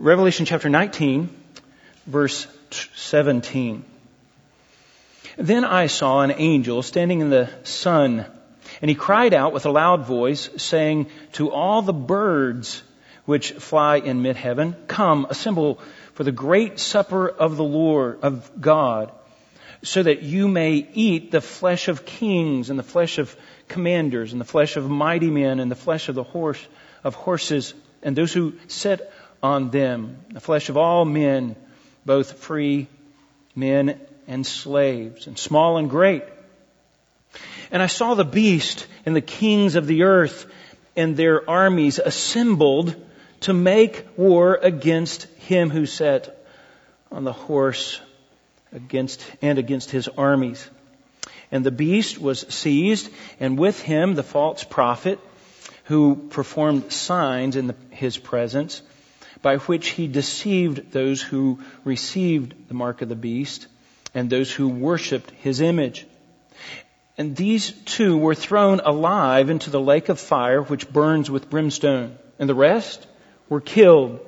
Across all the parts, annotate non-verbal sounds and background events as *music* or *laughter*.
Revelation chapter 19, verse 17. Then I saw an angel standing in the sun, and he cried out with a loud voice, saying to all the birds which fly in mid heaven, Come, assemble for the great supper of the Lord, of God, so that you may eat the flesh of kings, and the flesh of commanders, and the flesh of mighty men, and the flesh of the horse, of horses, and those who sit on them, the flesh of all men, both free men and slaves, and small and great. And I saw the beast and the kings of the earth and their armies assembled to make war against him who sat on the horse against and against his armies. And the beast was seized, and with him the false prophet who performed signs in the, his presence by which he deceived those who received the mark of the beast and those who worshiped his image. And these two were thrown alive into the lake of fire which burns with brimstone. And the rest were killed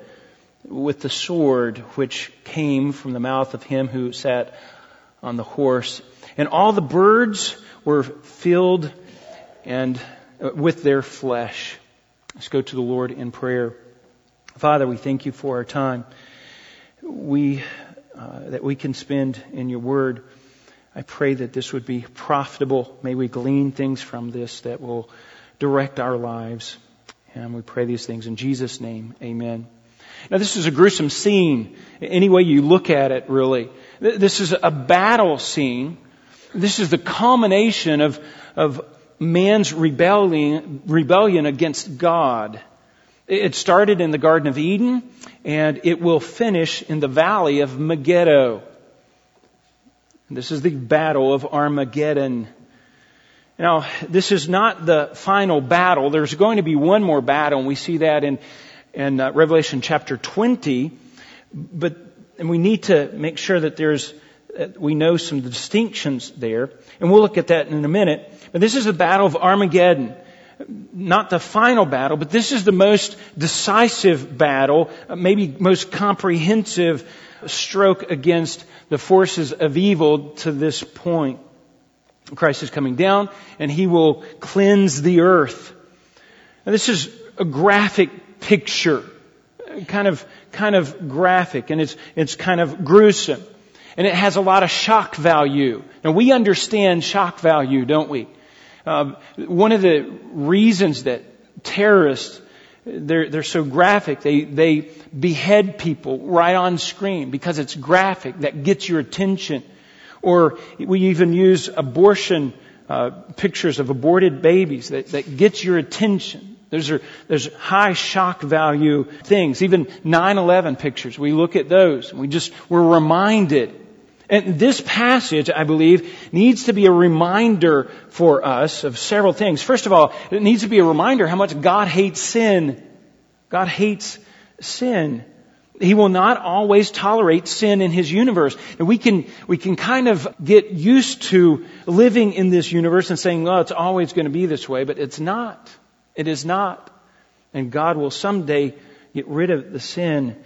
with the sword which came from the mouth of him who sat on the horse. And all the birds were filled and uh, with their flesh. Let's go to the Lord in prayer. Father, we thank you for our time. We, uh, that we can spend in your word. I pray that this would be profitable. May we glean things from this that will direct our lives. And we pray these things in Jesus' name. Amen. Now this is a gruesome scene. Any way you look at it, really. This is a battle scene. This is the culmination of, of man's rebellion, rebellion against God. It started in the Garden of Eden, and it will finish in the valley of Megiddo. This is the battle of Armageddon. Now, this is not the final battle. There's going to be one more battle, and we see that in, in uh, Revelation chapter 20. But, and we need to make sure that there's, uh, we know some distinctions there. And we'll look at that in a minute. But this is the battle of Armageddon not the final battle, but this is the most decisive battle, uh, maybe most comprehensive stroke against the forces of evil to this point. Christ is coming down and he will cleanse the earth. And this is a graphic picture, kind of, kind of graphic and it's, it's kind of gruesome. And it has a lot of shock value. Now we understand shock value, don't we? Um, one of the reasons that terrorists they're, they're so graphic. They, they behead people right on screen because it's graphic. That gets your attention. Or we even use abortion uh, pictures of aborted babies that, that gets your attention. Those are, there's high shock value things. Even 9-11 pictures. We look at those and we just, we're reminded and this passage, I believe, needs to be a reminder for us of several things. First of all, it needs to be a reminder how much God hates sin. God hates sin. He will not always tolerate sin in His universe. And we can, we can kind of get used to living in this universe and saying, well, it's always going to be this way, but it's not. It is not. And God will someday get rid of the sin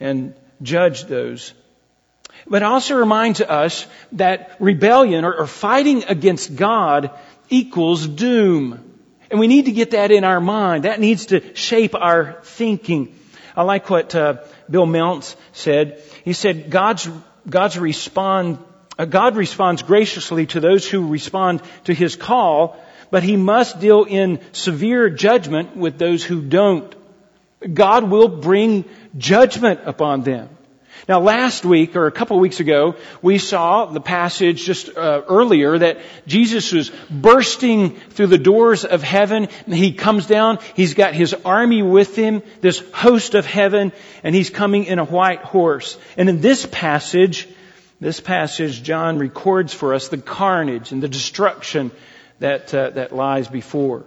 and judge those but it also reminds us that rebellion or, or fighting against God equals doom. And we need to get that in our mind. That needs to shape our thinking. I like what uh, Bill Mounce said. He said, God's, God's respond, uh, God responds graciously to those who respond to His call, but He must deal in severe judgment with those who don't. God will bring judgment upon them. Now last week, or a couple of weeks ago, we saw the passage just uh, earlier that Jesus was bursting through the doors of heaven. He comes down, he's got his army with him, this host of heaven, and he's coming in a white horse. And in this passage, this passage, John records for us the carnage and the destruction that, uh, that lies before.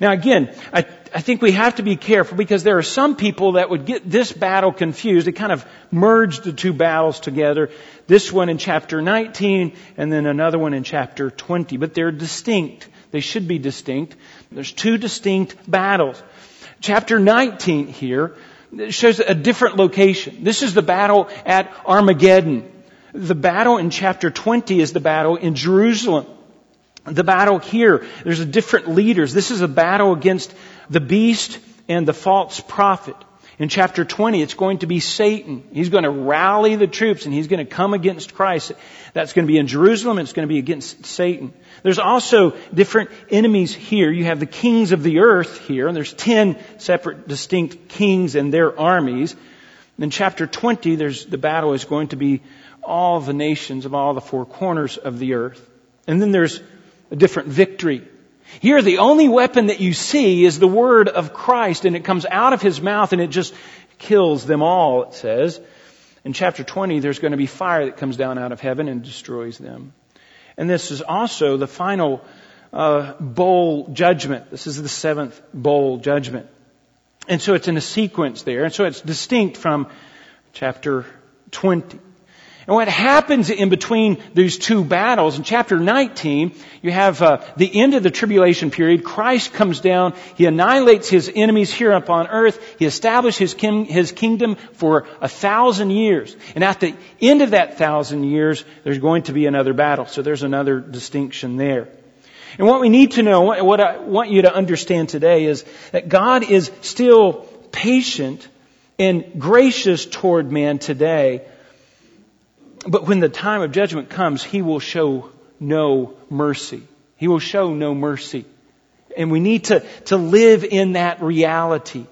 Now again, I, I think we have to be careful because there are some people that would get this battle confused. They kind of merge the two battles together. This one in chapter 19 and then another one in chapter 20. But they're distinct. They should be distinct. There's two distinct battles. Chapter 19 here shows a different location. This is the battle at Armageddon. The battle in chapter 20 is the battle in Jerusalem. The battle here, there's different leaders. This is a battle against the beast and the false prophet. In chapter 20, it's going to be Satan. He's going to rally the troops and he's going to come against Christ. That's going to be in Jerusalem. It's going to be against Satan. There's also different enemies here. You have the kings of the earth here, and there's ten separate distinct kings and their armies. In chapter 20, there's, the battle is going to be all the nations of all the four corners of the earth. And then there's a different victory. Here, the only weapon that you see is the word of Christ, and it comes out of his mouth and it just kills them all, it says. In chapter 20, there's going to be fire that comes down out of heaven and destroys them. And this is also the final uh, bowl judgment. This is the seventh bowl judgment. And so it's in a sequence there. And so it's distinct from chapter 20. And what happens in between these two battles, in chapter 19, you have uh, the end of the tribulation period. Christ comes down. He annihilates his enemies here upon earth. He establishes his, king, his kingdom for a thousand years. And at the end of that thousand years, there's going to be another battle. So there's another distinction there. And what we need to know, what I want you to understand today is that God is still patient and gracious toward man today but when the time of judgment comes, He will show no mercy. He will show no mercy. And we need to, to live in that reality.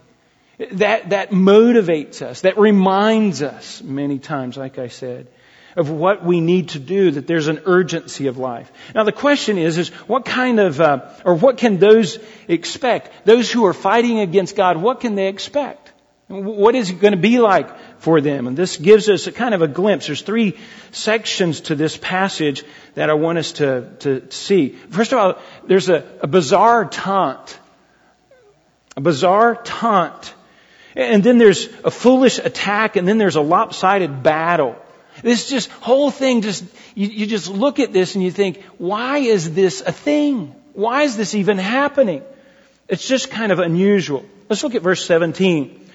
That, that motivates us, that reminds us many times, like I said, of what we need to do, that there's an urgency of life. Now the question is, is what kind of, uh, or what can those expect? Those who are fighting against God, what can they expect? What is it going to be like for them? And this gives us a kind of a glimpse. There's three sections to this passage that I want us to, to see. First of all, there's a, a bizarre taunt. A bizarre taunt. And then there's a foolish attack, and then there's a lopsided battle. This just, whole thing just, you, you just look at this and you think, why is this a thing? Why is this even happening? It's just kind of unusual. Let's look at verse 17.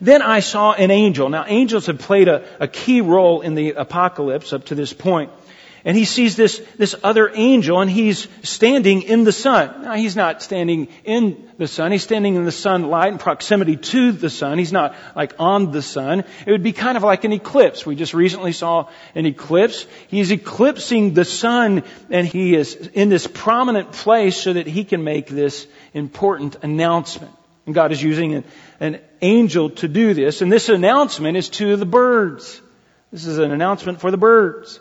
Then I saw an angel. Now angels have played a, a key role in the apocalypse up to this point. And he sees this, this other angel and he's standing in the sun. Now he's not standing in the sun. He's standing in the sunlight in proximity to the sun. He's not like on the sun. It would be kind of like an eclipse. We just recently saw an eclipse. He's eclipsing the sun and he is in this prominent place so that he can make this important announcement. And God is using an, an angel to do this. And this announcement is to the birds. This is an announcement for the birds.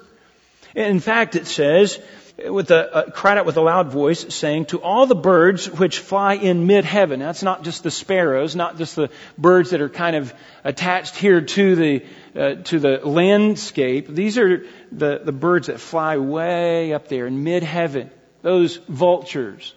In fact, it says, with a, cried out with a loud voice, saying, "To all the birds which fly in mid-heaven." That's not just the sparrows, not just the birds that are kind of attached here to the uh, to the landscape. These are the the birds that fly way up there in mid-heaven. Those vultures.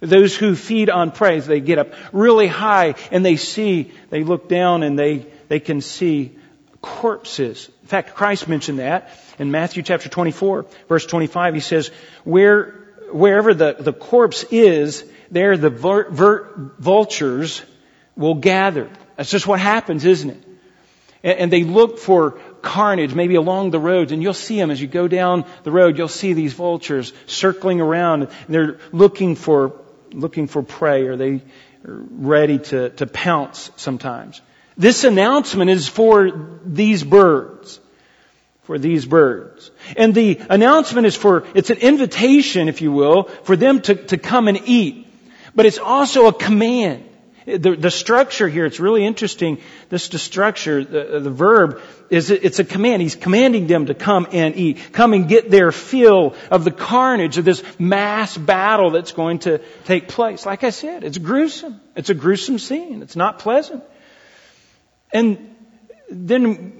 Those who feed on praise, they get up really high and they see, they look down and they, they can see corpses. In fact, Christ mentioned that in Matthew chapter 24, verse 25. He says, Where, wherever the, the corpse is, there the vultures will gather. That's just what happens, isn't it? And, and they look for carnage, maybe along the roads, and you'll see them as you go down the road. You'll see these vultures circling around, and they're looking for looking for prey? Are they ready to, to pounce sometimes? This announcement is for these birds. For these birds. And the announcement is for, it's an invitation, if you will, for them to, to come and eat. But it's also a command. The, the structure here, it's really interesting. This the structure, the, the verb, is it's a command. He's commanding them to come and eat. Come and get their fill of the carnage of this mass battle that's going to take place. Like I said, it's gruesome. It's a gruesome scene. It's not pleasant. And then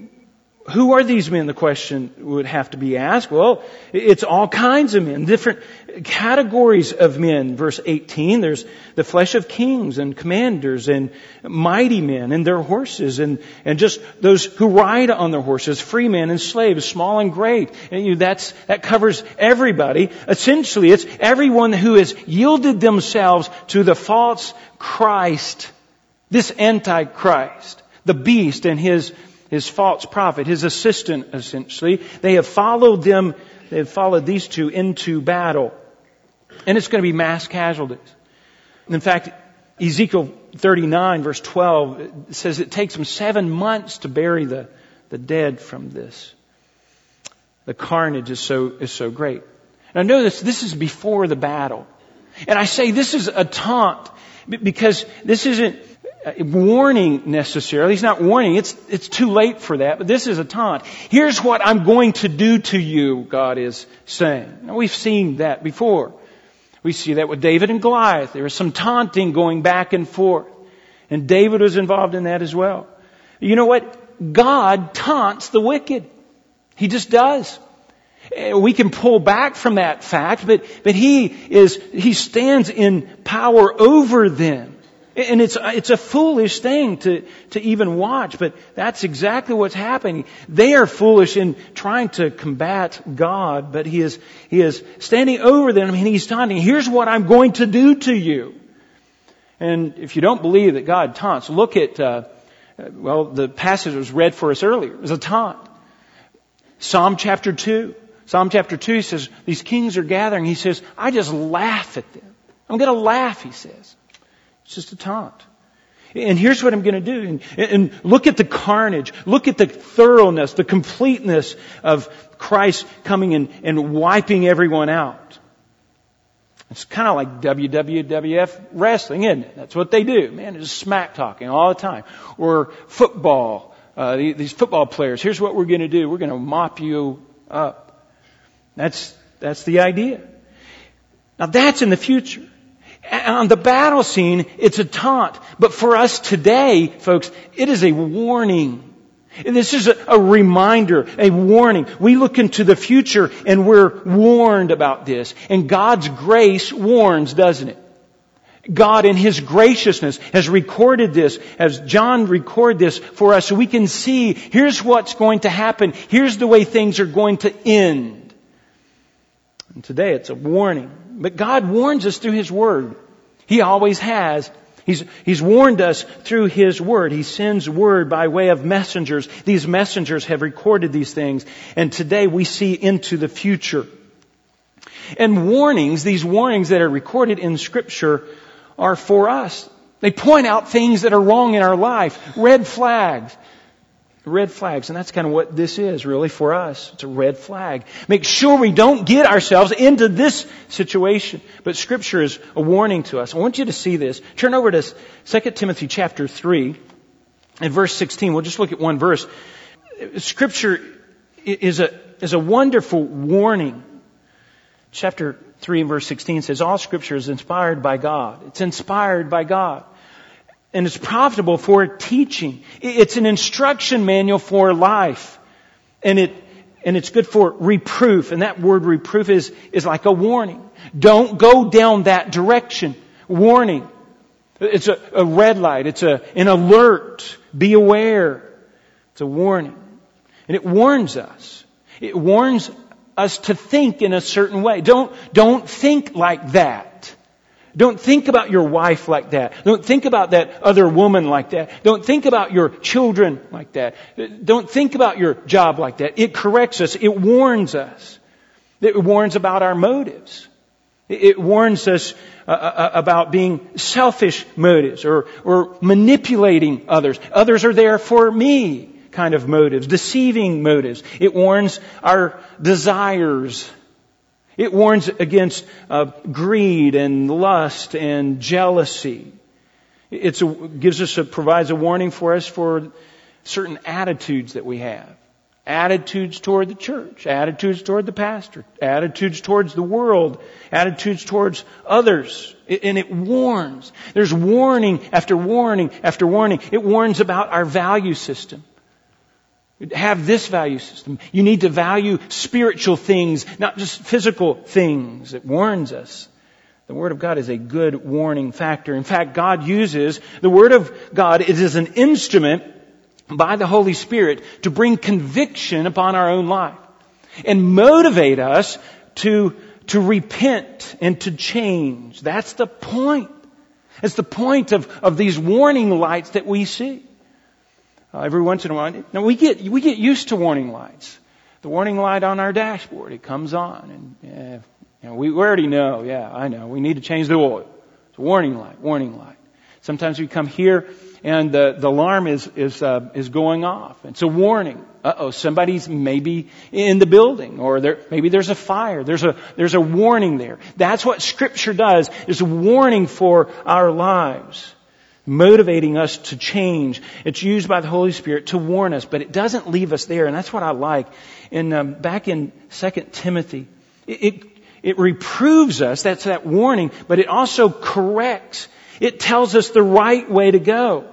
who are these men? The question would have to be asked. Well, it's all kinds of men, different categories of men. Verse 18, there's the flesh of kings and commanders and mighty men and their horses and, and just those who ride on their horses, free men and slaves, small and great. And you, that's, that covers everybody. Essentially, it's everyone who has yielded themselves to the false Christ, this Antichrist The beast and his, his false prophet, his assistant essentially, they have followed them, they have followed these two into battle. And it's going to be mass casualties. In fact, Ezekiel 39 verse 12 says it takes them seven months to bury the, the dead from this. The carnage is so, is so great. Now notice this is before the battle. And I say this is a taunt because this isn't warning necessarily. He's not warning. It's, it's too late for that, but this is a taunt. Here's what I'm going to do to you, God is saying. Now we've seen that before. We see that with David and Goliath. There was some taunting going back and forth. And David was involved in that as well. You know what? God taunts the wicked. He just does. Eh, we can pull back from that fact, but, but he is, he stands in power over them. And it's, it's a foolish thing to, to even watch, but that's exactly what's happening. They are foolish in trying to combat God, but He is, He is standing over them and He's taunting, here's what I'm going to do to you. And if you don't believe that God taunts, look at, uh, well, the passage was read for us earlier. It was a taunt. Psalm chapter 2. Psalm chapter 2 he says, these kings are gathering. He says, I just laugh at them. I'm going to laugh, he says. It's just a taunt. And here's what I'm going to do. And, and, look at the carnage. Look at the thoroughness, the completeness of Christ coming and, and wiping everyone out. It's kind of like WWF wrestling, isn't it? That's what they do. Man, it's smack talking all the time. Or football. Uh, these football players. Here's what we're going to do. We're going to mop you up. That's that's the idea. Now that's in the future on the battle scene, it's a taunt. But for us today, folks, it is a warning. And this is a, a, reminder, a warning. We look into the future and we're warned about this. And God's grace warns, doesn't it? God in His graciousness has recorded this, as John recorded this for us so we can see, here's what's going to happen. Here's the way things are going to end. And today it's a warning. But God warns us through His Word. He always has. He's, he's warned us through His Word. He sends Word by way of messengers. These messengers have recorded these things. And today we see into the future. And warnings, these warnings that are recorded in Scripture are for us. They point out things that are wrong in our life. Red flags red flags. And that's kind of what this is really for us. It's a red flag. Make sure we don't get ourselves into this situation. But scripture is a warning to us. I want you to see this. Turn over to 2 Timothy chapter 3 and verse 16. We'll just look at one verse. Scripture is a, is a wonderful warning. Chapter 3 and verse 16 says, all scripture is inspired by God. It's inspired by God and it's profitable for teaching. It's an instruction manual for life. And it, and it's good for reproof. And that word reproof is, is like a warning. Don't go down that direction. Warning. It's a, a red light. It's a, an alert. Be aware. It's a warning. And it warns us. It warns us to think in a certain way. Don't, don't think like that. Don't think about your wife like that. Don't think about that other woman like that. Don't think about your children like that. Don't think about your job like that. It corrects us. It warns us. It warns about our motives. It warns us uh, uh, uh, about being selfish motives or, or manipulating others. Others are there for me kind of motives, deceiving motives. It warns our desires it warns against uh, greed and lust and jealousy. It gives us a, provides a warning for us for certain attitudes that we have. Attitudes toward the church, attitudes toward the pastor, attitudes towards the world, attitudes towards others. And it warns. There's warning after warning after warning. It warns about our value system have this value system. You need to value spiritual things, not just physical things. It warns us. The Word of God is a good warning factor. In fact, God uses the Word of God it is an instrument by the Holy Spirit to bring conviction upon our own life and motivate us to, to repent and to change. That's the point. It's the point of, of these warning lights that we see. Uh, every once in a while, now we get, we get used to warning lights. The warning light on our dashboard, it comes on and, uh, you know, we already know, yeah, I know, we need to change the oil. It's a warning light, warning light. Sometimes we come here and the, the alarm is, is, uh, is going off. It's a warning. Uh-oh, somebody's maybe in the building or there, maybe there's a fire. There's a, there's a warning there. That's what scripture does, is a warning for our lives. Motivating us to change. It's used by the Holy Spirit to warn us, but it doesn't leave us there, and that's what I like. In, um, back in 2 Timothy, it, it, it reproves us, that's that warning, but it also corrects it tells us the right way to go.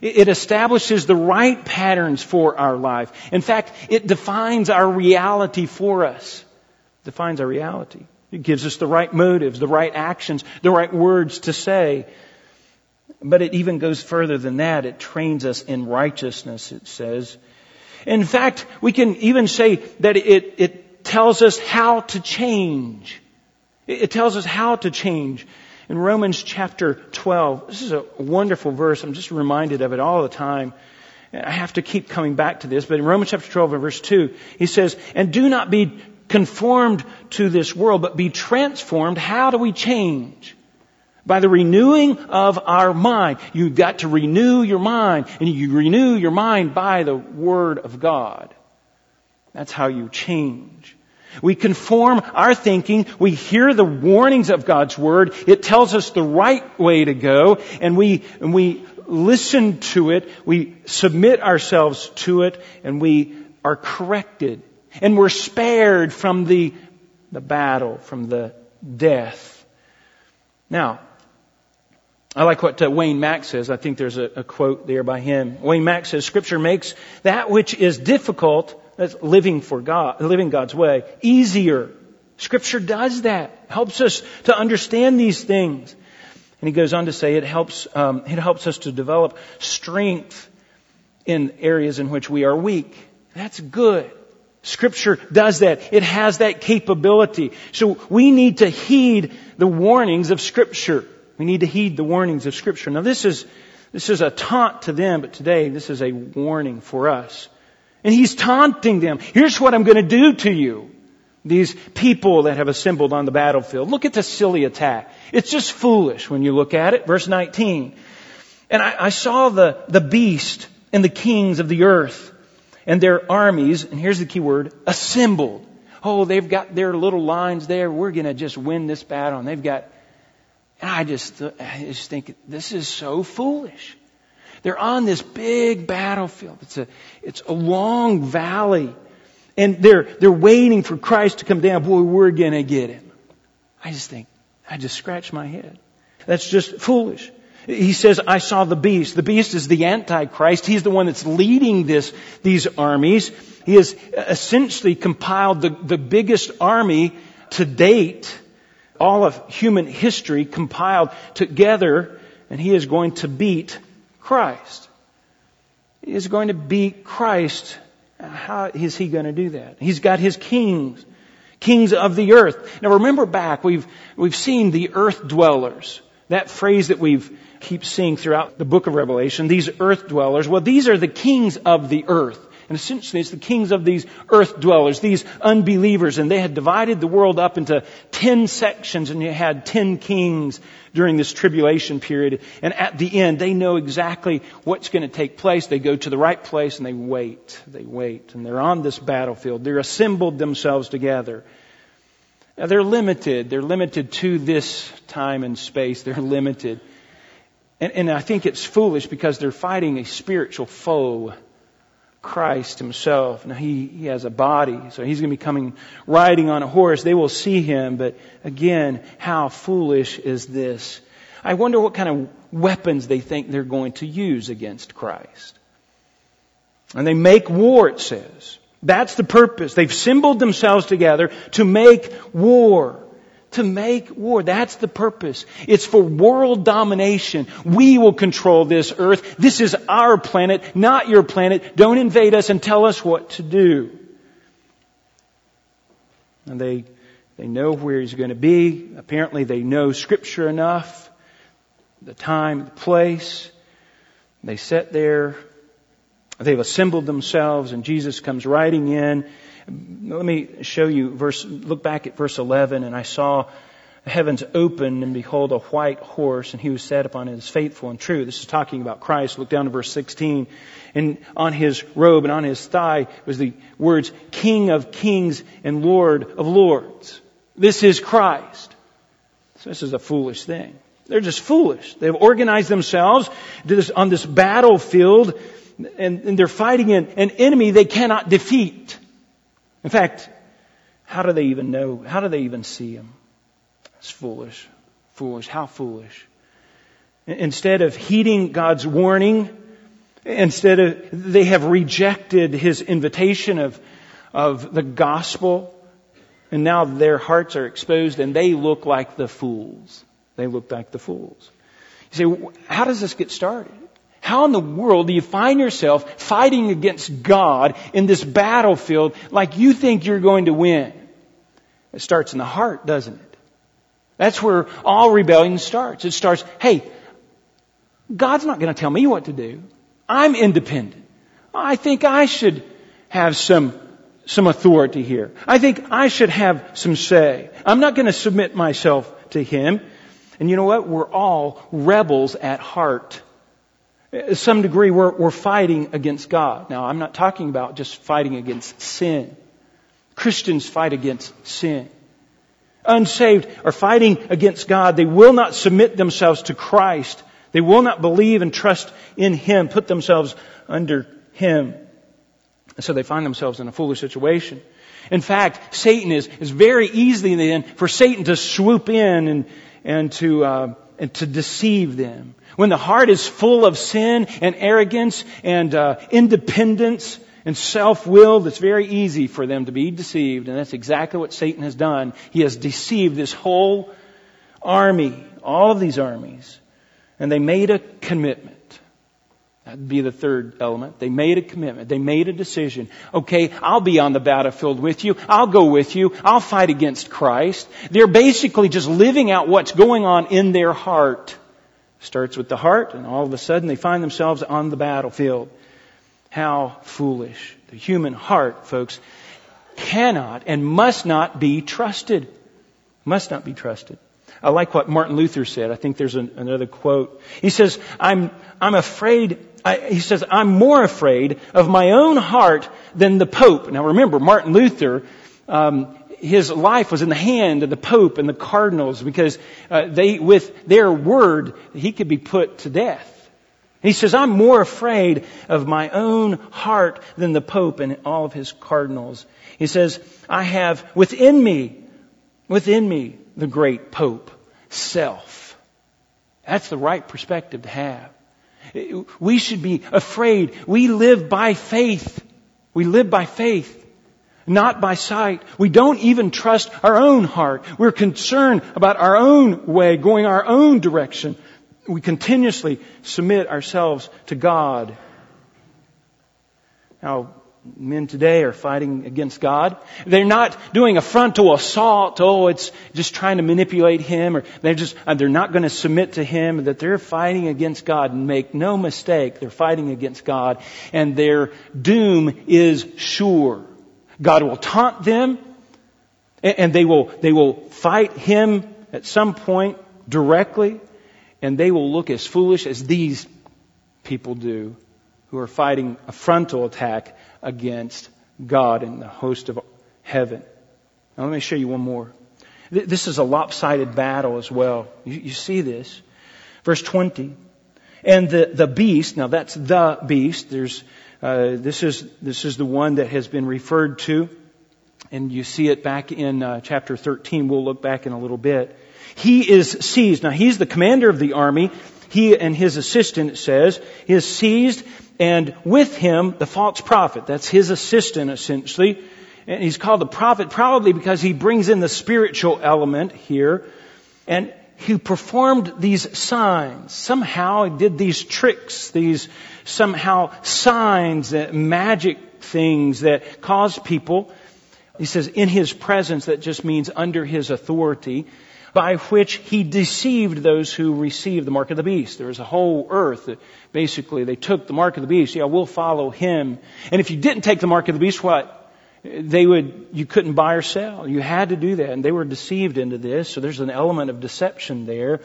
It establishes the right patterns for our life. In fact, it defines our reality for us. Defines our reality. It gives us the right motives, the right actions, the right words to say. But it even goes further than that. It trains us in righteousness, it says. In fact, we can even say that it, it tells us how to change. It tells us how to change. In Romans chapter 12, this is a wonderful verse. I'm just reminded of it all the time. I have to keep coming back to this, but in Romans chapter 12 and verse 2, he says, And do not be conformed to this world, but be transformed. How do we change? By the renewing of our mind. You've got to renew your mind, and you renew your mind by the Word of God. That's how you change. We conform our thinking. We hear the warnings of God's Word. It tells us the right way to go and we, and we listen to it. We submit ourselves to it and we are corrected and we're spared from the, the battle, from the death. Now, I like what uh, Wayne Mack says. I think there's a, a quote there by him. Wayne Mack says, Scripture makes that which is difficult that's living for God, living God's way, easier. Scripture does that. Helps us to understand these things. And he goes on to say it helps, um, it helps us to develop strength in areas in which we are weak. That's good. Scripture does that. It has that capability. So we need to heed the warnings of Scripture. We need to heed the warnings of Scripture. Now this is, this is a taunt to them, but today this is a warning for us. And he's taunting them. Here's what I'm going to do to you. These people that have assembled on the battlefield. Look at the silly attack. It's just foolish when you look at it. Verse 19. And I, I saw the, the beast and the kings of the earth and their armies, and here's the key word, assembled. Oh, they've got their little lines there. We're going to just win this battle. And they've got, and I just, I just think this is so foolish. They're on this big battlefield. It's a, it's a long valley. And they're, they're waiting for Christ to come down. Boy, we're gonna get him. I just think, I just scratch my head. That's just foolish. He says, I saw the beast. The beast is the Antichrist. He's the one that's leading this, these armies. He has essentially compiled the, the biggest army to date, all of human history compiled together, and he is going to beat Christ. He is going to beat Christ. How is he going to do that? He's got his kings, kings of the earth. Now remember back, we've, we've seen the earth dwellers. That phrase that we've keep seeing throughout the book of Revelation, these earth dwellers. Well, these are the kings of the earth. And essentially it's the kings of these earth dwellers, these unbelievers. And they had divided the world up into ten sections and you had ten kings during this tribulation period. And at the end, they know exactly what's going to take place. They go to the right place and they wait. They wait. And they're on this battlefield. They're assembled themselves together. Now they're limited. They're limited to this time and space. They're limited. And, and I think it's foolish because they're fighting a spiritual foe. Christ himself. Now he, he has a body, so he's going to be coming riding on a horse. They will see him, but again, how foolish is this? I wonder what kind of weapons they think they're going to use against Christ. And they make war, it says. That's the purpose. They've assembled themselves together to make war to make war. That's the purpose. It's for world domination. We will control this earth. This is our planet, not your planet. Don't invade us and tell us what to do. And they, they know where he's going to be. Apparently they know scripture enough, the time, the place. They sit there They've assembled themselves and Jesus comes riding in. Let me show you verse, look back at verse 11 and I saw the heavens opened and behold a white horse and he was sat upon it is faithful and true. This is talking about Christ. Look down to verse 16 and on his robe and on his thigh was the words King of kings and Lord of lords. This is Christ. So this is a foolish thing. They're just foolish. They've organized themselves on this battlefield and, they're fighting an enemy they cannot defeat. In fact, how do they even know? How do they even see him? It's foolish. Foolish. How foolish. Instead of heeding God's warning, instead of, they have rejected his invitation of, of the gospel, and now their hearts are exposed and they look like the fools. They look like the fools. You say, how does this get started? How in the world do you find yourself fighting against God in this battlefield like you think you're going to win? It starts in the heart, doesn't it? That's where all rebellion starts. It starts, hey, God's not going to tell me what to do. I'm independent. I think I should have some, some authority here. I think I should have some say. I'm not going to submit myself to Him. And you know what? We're all rebels at heart. To some degree, we're, we're fighting against God. Now, I'm not talking about just fighting against sin. Christians fight against sin. Unsaved are fighting against God. They will not submit themselves to Christ. They will not believe and trust in Him, put themselves under Him. And so they find themselves in a foolish situation. In fact, Satan is, is very easily then for Satan to swoop in and, and to, uh, and to deceive them. When the heart is full of sin and arrogance and uh, independence and self-will, it's very easy for them to be deceived. And that's exactly what Satan has done. He has deceived this whole army, all of these armies. And they made a commitment. That'd be the third element. They made a commitment. They made a decision. Okay, I'll be on the battlefield with you. I'll go with you. I'll fight against Christ. They're basically just living out what's going on in their heart. Starts with the heart, and all of a sudden they find themselves on the battlefield. How foolish. The human heart, folks, cannot and must not be trusted. Must not be trusted. I like what Martin Luther said. I think there's an, another quote. He says, I'm, I'm afraid, I, he says, I'm more afraid of my own heart than the Pope. Now remember, Martin Luther, um, his life was in the hand of the Pope and the cardinals because uh, they, with their word, he could be put to death. He says, I'm more afraid of my own heart than the Pope and all of his cardinals. He says, I have within me, within me, the great Pope, self. That's the right perspective to have. We should be afraid. We live by faith. We live by faith not by sight. We don't even trust our own heart. We're concerned about our own way, going our own direction. We continuously submit ourselves to God. Now, men today are fighting against God. They're not doing a frontal assault. Oh, it's just trying to manipulate Him or they're just, uh, they're not going to submit to Him, that they're fighting against God. And make no mistake, they're fighting against God and their doom is sure. God will taunt them and they will, they will fight him at some point directly and they will look as foolish as these people do who are fighting a frontal attack against God and the host of heaven. Now let me show you one more. This is a lopsided battle as well. You, you see this. Verse 20. And the, the beast, now that's the beast, there's uh, this is this is the one that has been referred to, and you see it back in uh, chapter 13. We'll look back in a little bit. He is seized. Now he's the commander of the army. He and his assistant says he is seized, and with him the false prophet. That's his assistant essentially, and he's called the prophet probably because he brings in the spiritual element here, and he performed these signs. Somehow did these tricks, these somehow signs, that magic things that caused people, he says, in his presence, that just means under his authority, by which he deceived those who received the mark of the beast. There was a whole earth that basically they took the mark of the beast. Yeah, we'll follow him. And if you didn't take the mark of the beast, what? They would, you couldn't buy or sell. You had to do that. And they were deceived into this. So there's an element of deception there.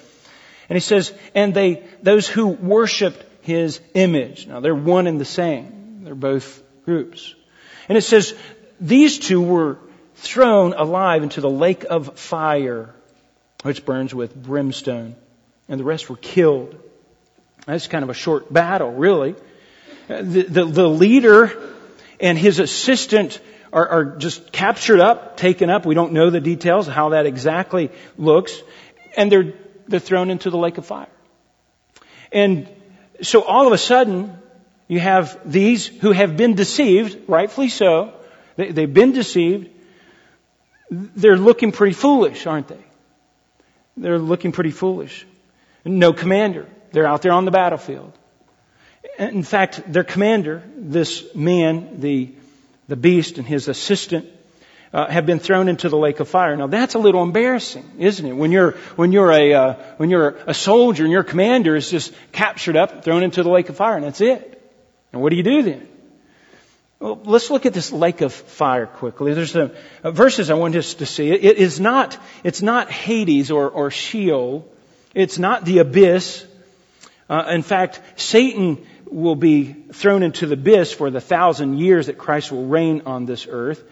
And he says, and they, those who worshiped his image. Now they're one and the same. They're both groups. And it says, these two were thrown alive into the lake of fire, which burns with brimstone. And the rest were killed. That's kind of a short battle, really. Uh, the, the, the leader and his assistant are, are, just captured up, taken up. We don't know the details of how that exactly looks. And they're, they're thrown into the lake of fire. And so all of a sudden, you have these who have been deceived, rightfully so. They, they've been deceived. They're looking pretty foolish, aren't they? They're looking pretty foolish. No commander. They're out there on the battlefield. In fact, their commander, this man, the, the beast and his assistant, uh, have been thrown into the lake of fire. Now that's a little embarrassing, isn't it? When you're when you're a uh, when you're a soldier and your commander is just captured up, and thrown into the lake of fire, and that's it. And what do you do then? Well, let's look at this lake of fire quickly. There's some uh, verses I want us to see. It is not it's not Hades or or Sheol. It's not the abyss. Uh, in fact, Satan will be thrown into the abyss for the thousand years that Christ will reign on this earth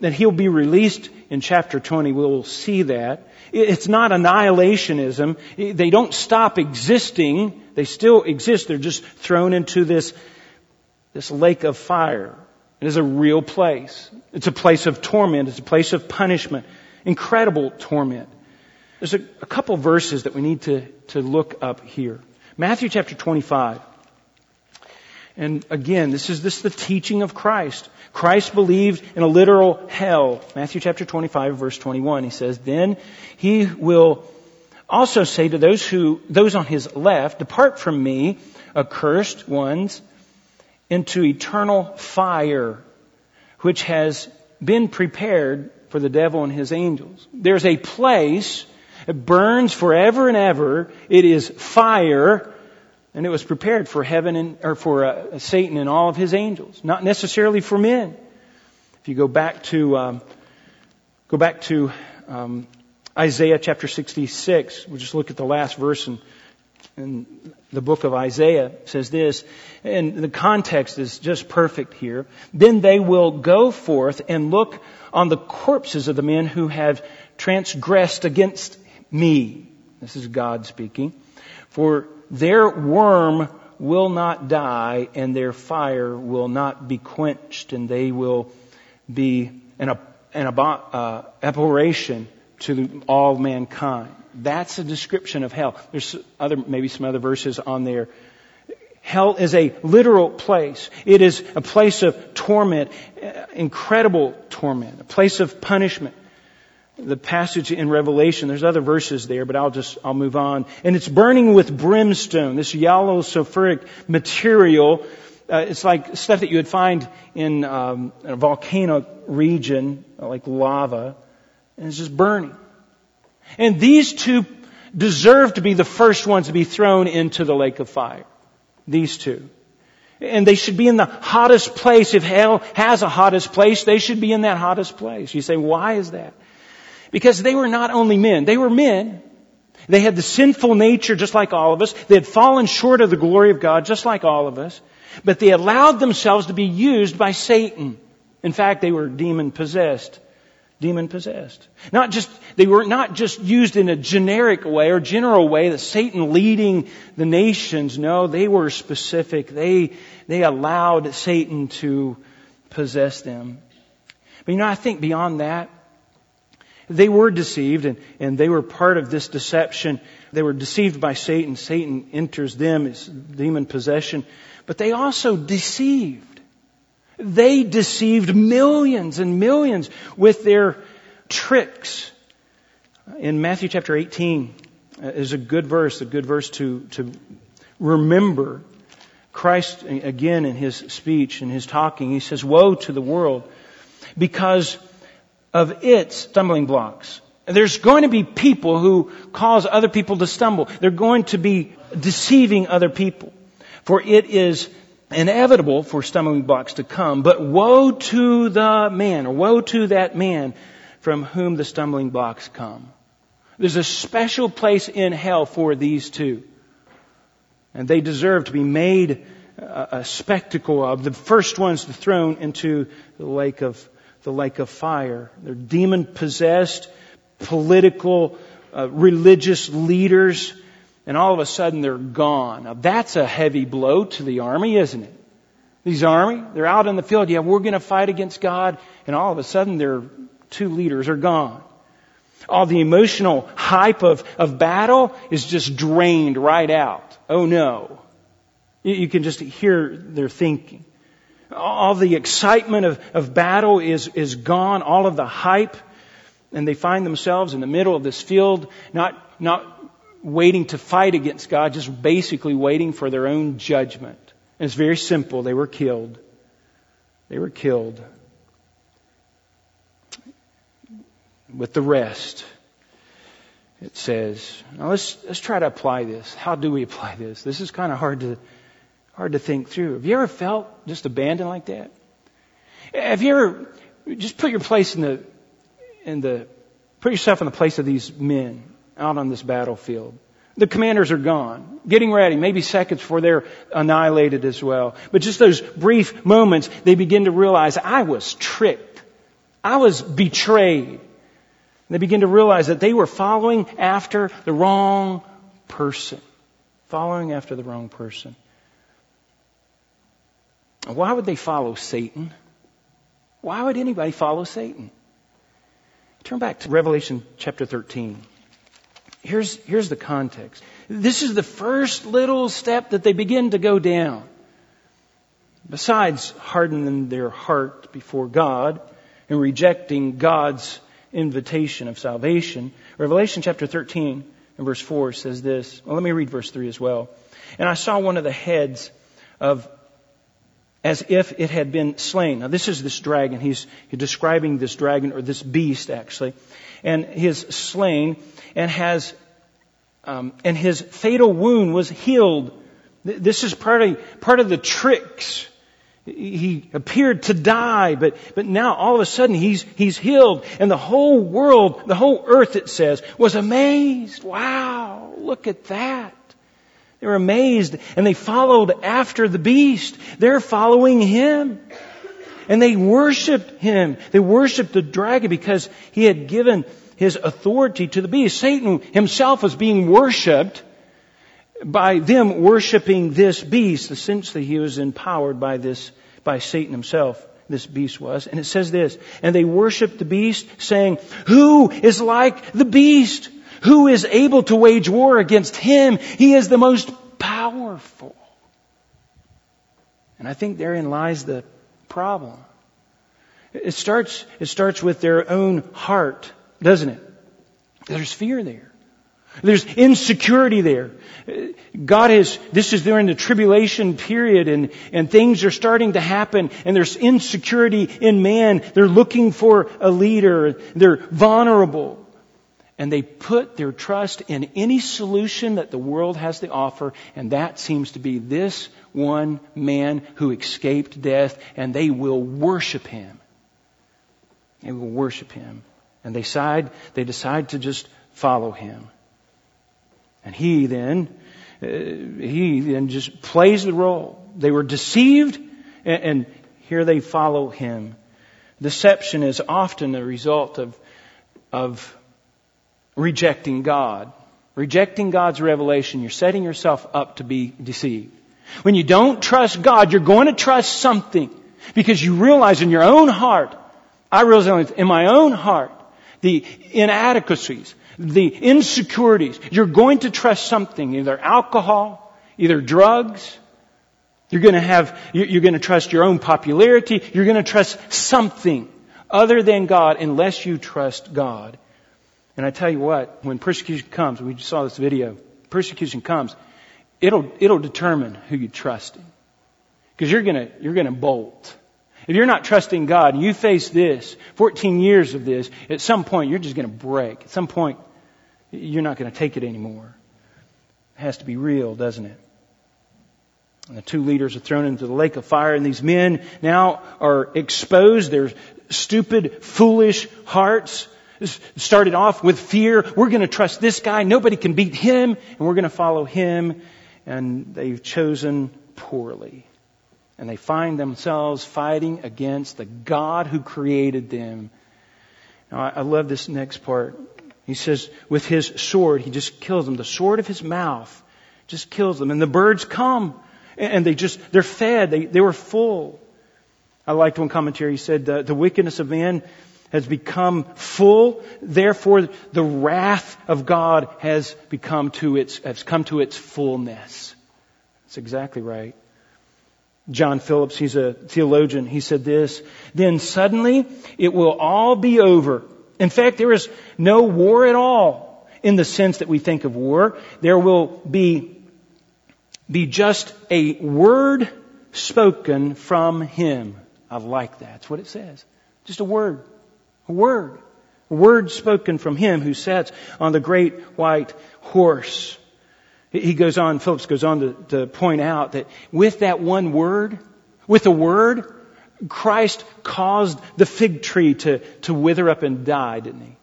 that he'll be released in chapter 20. We'll see that. It's not annihilationism. They don't stop existing. They still exist. They're just thrown into this, this lake of fire. It is a real place. It's a place of torment. It's a place of punishment. Incredible torment. There's a, a couple verses that we need to, to look up here. Matthew chapter 25. And again, this is this the teaching of Christ. Christ believed in a literal hell. Matthew chapter 25 verse 21. He says, then he will also say to those who, those on his left, depart from me, accursed ones, into eternal fire, which has been prepared for the devil and his angels. There's a place, it burns forever and ever. It is fire and it was prepared for heaven and, or for uh, Satan and all of his angels, not necessarily for men. If you go back to, um, go back to um, Isaiah chapter 66, we'll just look at the last verse in, in the book of Isaiah. Says this, and the context is just perfect here. Then they will go forth and look on the corpses of the men who have transgressed against me. This is God speaking. For their worm will not die and their fire will not be quenched and they will be an, an uh, abhorration to all mankind. That's a description of hell. There's other, maybe some other verses on there. Hell is a literal place. It is a place of torment, uh, incredible torment, a place of punishment the passage in Revelation. There's other verses there, but I'll just, I'll move on. And it's burning with brimstone, this yellow sulfuric material. Uh, it's like stuff that you would find in, um, in a volcano region, like lava. And it's just burning. And these two deserve to be the first ones to be thrown into the lake of fire. These two. And they should be in the hottest place. If hell has a hottest place, they should be in that hottest place. You say, why is that? Because they were not only men, they were men. They had the sinful nature just like all of us. They had fallen short of the glory of God just like all of us. But they allowed themselves to be used by Satan. In fact, they were demon possessed. Demon possessed. Not just, they were not just used in a generic way or general way that Satan leading the nations. No, they were specific. They, they allowed Satan to possess them. But you know, I think beyond that, they were deceived and, and they were part of this deception. They were deceived by Satan. Satan enters them as demon possession. But they also deceived. They deceived millions and millions with their tricks. In Matthew chapter 18 uh, is a good verse, a good verse to, to remember. Christ, again, in his speech, in his talking, he says, Woe to the world because of its stumbling blocks. There's going to be people who cause other people to stumble. They're going to be deceiving other people. For it is inevitable for stumbling blocks to come, but woe to the man, or woe to that man from whom the stumbling blocks come. There's a special place in hell for these two. And they deserve to be made a, spectacle of. The first one's thrown into the lake of, the lake of fire. They're demon possessed, political, uh, religious leaders and all of a sudden they're gone. Now that's a heavy blow to the army, isn't it? These army, they're out in the field. Yeah, we're going to fight against God, and all of a sudden their two leaders are gone. All the emotional hype of, of battle is just drained right out. Oh no. You, you can just hear their thinking. All the excitement of, of battle is, is gone. All of the hype. And they find themselves in the middle of this field, not, not waiting to fight against God, just basically waiting for their own judgment. And it's very simple. They were killed. They were killed. With the rest, it says, now let's, let's try to apply this. How do we apply this? This is kind of hard to, hard to think through. Have you ever felt just abandoned like that? Have you ever, just put your place in the, in the, put yourself in the place of these men out on this battlefield. The commanders are gone, getting ready, maybe seconds before they're annihilated as well. But just those brief moments, they begin to realize, I was tricked. I was betrayed. They begin to realize that they were following after the wrong person. Following after the wrong person. Why would they follow Satan? Why would anybody follow Satan? Turn back to Revelation chapter 13 here's, here's the context. This is the first little step that they begin to go down. Besides hardening their heart before God and rejecting God's invitation of salvation, Revelation chapter 13 and verse 4 says this. Well, let me read verse 3 as well. And I saw one of the heads of as if it had been slain. Now this is this dragon. He's, describing this dragon or this beast actually. And he is slain and has, um, and his fatal wound was healed. This is part of, part of the tricks. He appeared to die, but, but now all of a sudden he's, he's healed. And the whole world, the whole earth, it says, was amazed. Wow, look at that. They were amazed and they followed after the beast. They're following him. And they worshiped him. They worshiped the dragon because he had given his authority to the beast. Satan himself was being worshipped by them worshiping this beast. Essentially, he was empowered by this, by Satan himself. This beast was. And it says this, and they worshiped the beast saying, who is like the beast? Who is able to wage war against him? He is the most powerful. And I think therein lies the problem. It starts, it starts with their own heart doesn't it? There's fear there. There's insecurity there. God is, this is during the tribulation period and, and things are starting to happen and there's insecurity in man. They're looking for a leader. They're vulnerable. And they put their trust in any solution that the world has to offer and that seems to be this one man who escaped death and they will worship him. They will worship him. And they decide, they decide to just follow him. And he then, uh, he then just plays the role. They were deceived, and, and here they follow him. Deception is often a result of, of rejecting God. Rejecting God's revelation, you're setting yourself up to be deceived. When you don't trust God, you're going to trust something because you realize in your own heart, I realize in my own heart, the inadequacies, the insecurities. You're going to trust something, either alcohol, either drugs. You're going to have, you're going to trust your own popularity. You're going to trust something other than God unless you trust God. And I tell you what, when persecution comes, we just saw this video, persecution comes, it'll, it'll determine who you trust in. Because you're gonna, you're gonna bolt. If you're not trusting God and you face this, 14 years of this, at some point you're just to break. At some point you're not to take it anymore. It has to be real, doesn't it? And the two leaders are thrown into the lake of fire and these men now are exposed. Their stupid, foolish hearts started off with fear. We're going to trust this guy. Nobody can beat him and we're going to follow him. And they've chosen poorly and they find themselves fighting against the God who created them. Now, I love this next part. He says, with his sword, he just kills them. The sword of his mouth just kills them. And the birds come and they just, they're fed. They, they were full. I liked one commentary. He said, the, the wickedness of man has become full. Therefore, the wrath of God has become to its, has come to its fullness. That's exactly right. John Phillips, he's a theologian, he said this, then suddenly it will all be over. In fact, there is no war at all in the sense that we think of war. There will be, be just a word spoken from him. I like that. That's what it says. Just a word. A word. A word spoken from him who sits on the great white horse. He goes on, Phillips goes on to, to point out that with that one word, with a word, Christ caused the fig tree to, to wither up and die, didn't he?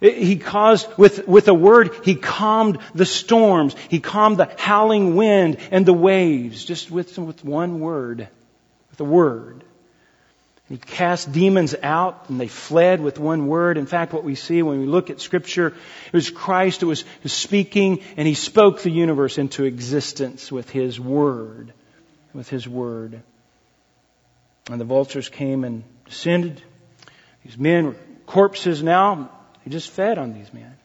He caused, with, with a word, he calmed the storms. He calmed the howling wind and the waves, just with, with one word. With a word. He cast demons out and they fled with one word. In fact, what we see when we look at scripture, it was Christ who was speaking and he spoke the universe into existence with his word. With his word. And the vultures came and descended. These men were corpses now. They just fed on these men.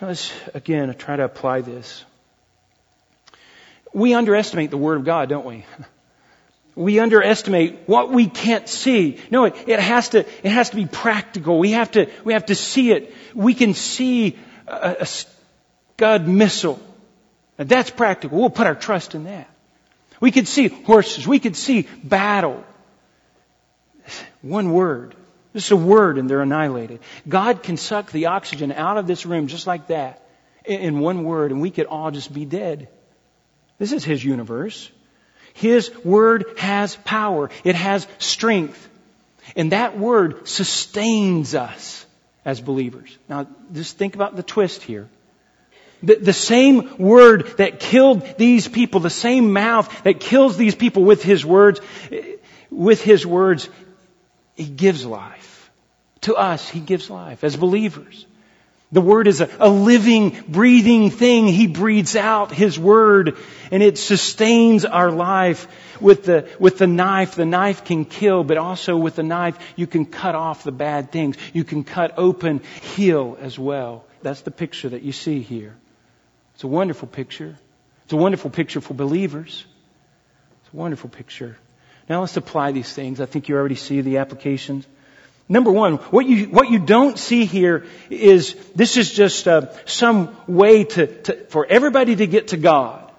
Let's again try to apply this. We underestimate the Word of God, don't we? *laughs* we underestimate what we can't see. No, it, it, has to, it has to be practical. We have to, we have to see it. We can see a, a Scud missile. Now that's practical. We'll put our trust in that. We could see horses. We could see battle. One word. Just a word and they're annihilated. God can suck the oxygen out of this room just like that in one word and we could all just be dead. This is His universe. His word has power. It has strength. And that word sustains us as believers. Now, just think about the twist here. The, the, same word that killed these people, the same mouth that kills these people with his words, with his words, he gives life. To us, he gives life as believers. The Word is a, a, living, breathing thing. He breathes out His Word and it sustains our life. With the, with the knife, the knife can kill, but also with the knife, you can cut off the bad things. You can cut open, heal as well. That's the picture that you see here. It's a wonderful picture. It's a wonderful picture for believers. It's a wonderful picture. Now let's apply these things. I think you already see the applications. Number one, what you, what you don't see here is this is just uh, some way to, to, for everybody to get to God.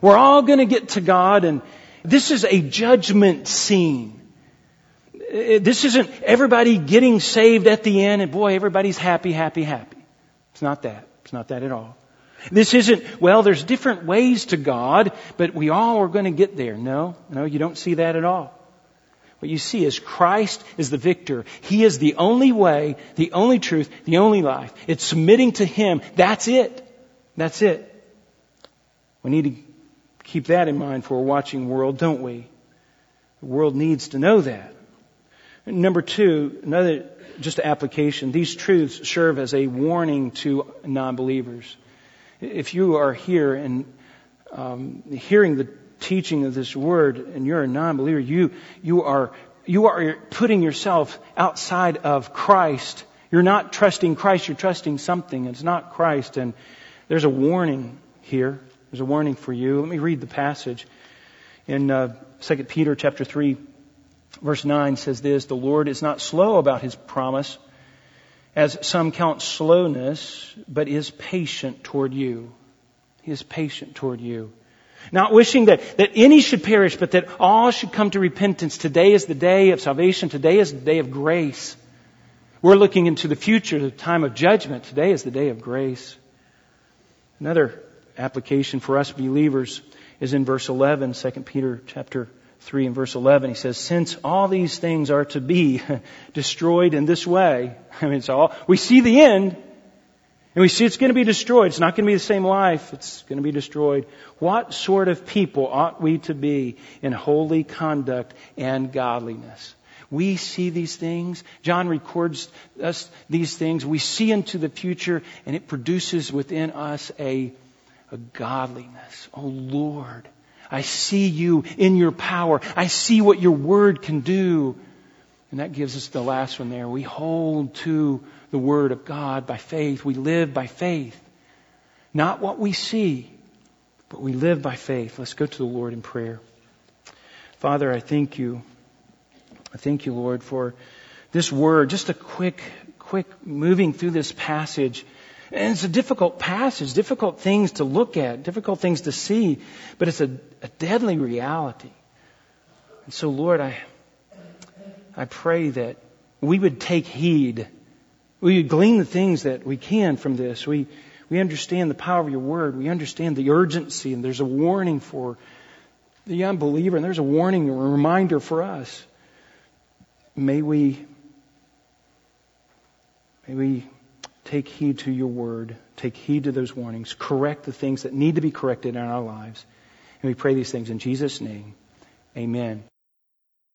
We're all going to get to God and this is a judgment scene. Uh, this isn't everybody getting saved at the end and boy, everybody's happy, happy, happy. It's not that. It's not that at all. This isn't, well, there's different ways to God, but we all are going to get there. No, no, you don't see that at all. What you see is Christ is the victor. He is the only way, the only truth, the only life. It's submitting to Him. That's it. That's it. We need to keep that in mind for a watching world, don't we? The world needs to know that. Number two, another just application. These truths serve as a warning to non-believers. If you are here and um, hearing the teaching of this word and you're a non-believer, you, you are, you are putting yourself outside of Christ. You're not trusting Christ, you're trusting something. It's not Christ. And there's a warning here. There's a warning for you. Let me read the passage. In uh, 2 Peter chapter 3, verse 9 says this, The Lord is not slow about his promise, as some count slowness, but is patient toward you. He is patient toward you Not wishing that, that any should perish, but that all should come to repentance. Today is the day of salvation. Today is the day of grace. We're looking into the future, the time of judgment. Today is the day of grace. Another application for us believers is in verse 11, 2 Peter chapter 3 and verse 11. He says, since all these things are to be *laughs* destroyed in this way, *laughs* I mean, it's all, we see the end, and we see it's going to be destroyed. It's not going to be the same life. It's going to be destroyed. What sort of people ought we to be in holy conduct and godliness? We see these things. John records us these things. We see into the future and it produces within us a, a godliness. Oh Lord, I see you in your power. I see what your word can do. And that gives us the last one there. We hold to the Word of God by faith. We live by faith. Not what we see, but we live by faith. Let's go to the Lord in prayer. Father, I thank you. I thank you, Lord, for this word. Just a quick, quick moving through this passage. And it's a difficult passage, difficult things to look at, difficult things to see, but it's a, a deadly reality. And so, Lord, I, I pray that we would take heed we would glean the things that we can from this. We, we understand the power of your word. We understand the urgency, and there's a warning for the unbeliever, and there's a warning, or a reminder for us. May we, may we take heed to your word, take heed to those warnings, correct the things that need to be corrected in our lives. And we pray these things in Jesus' name. Amen.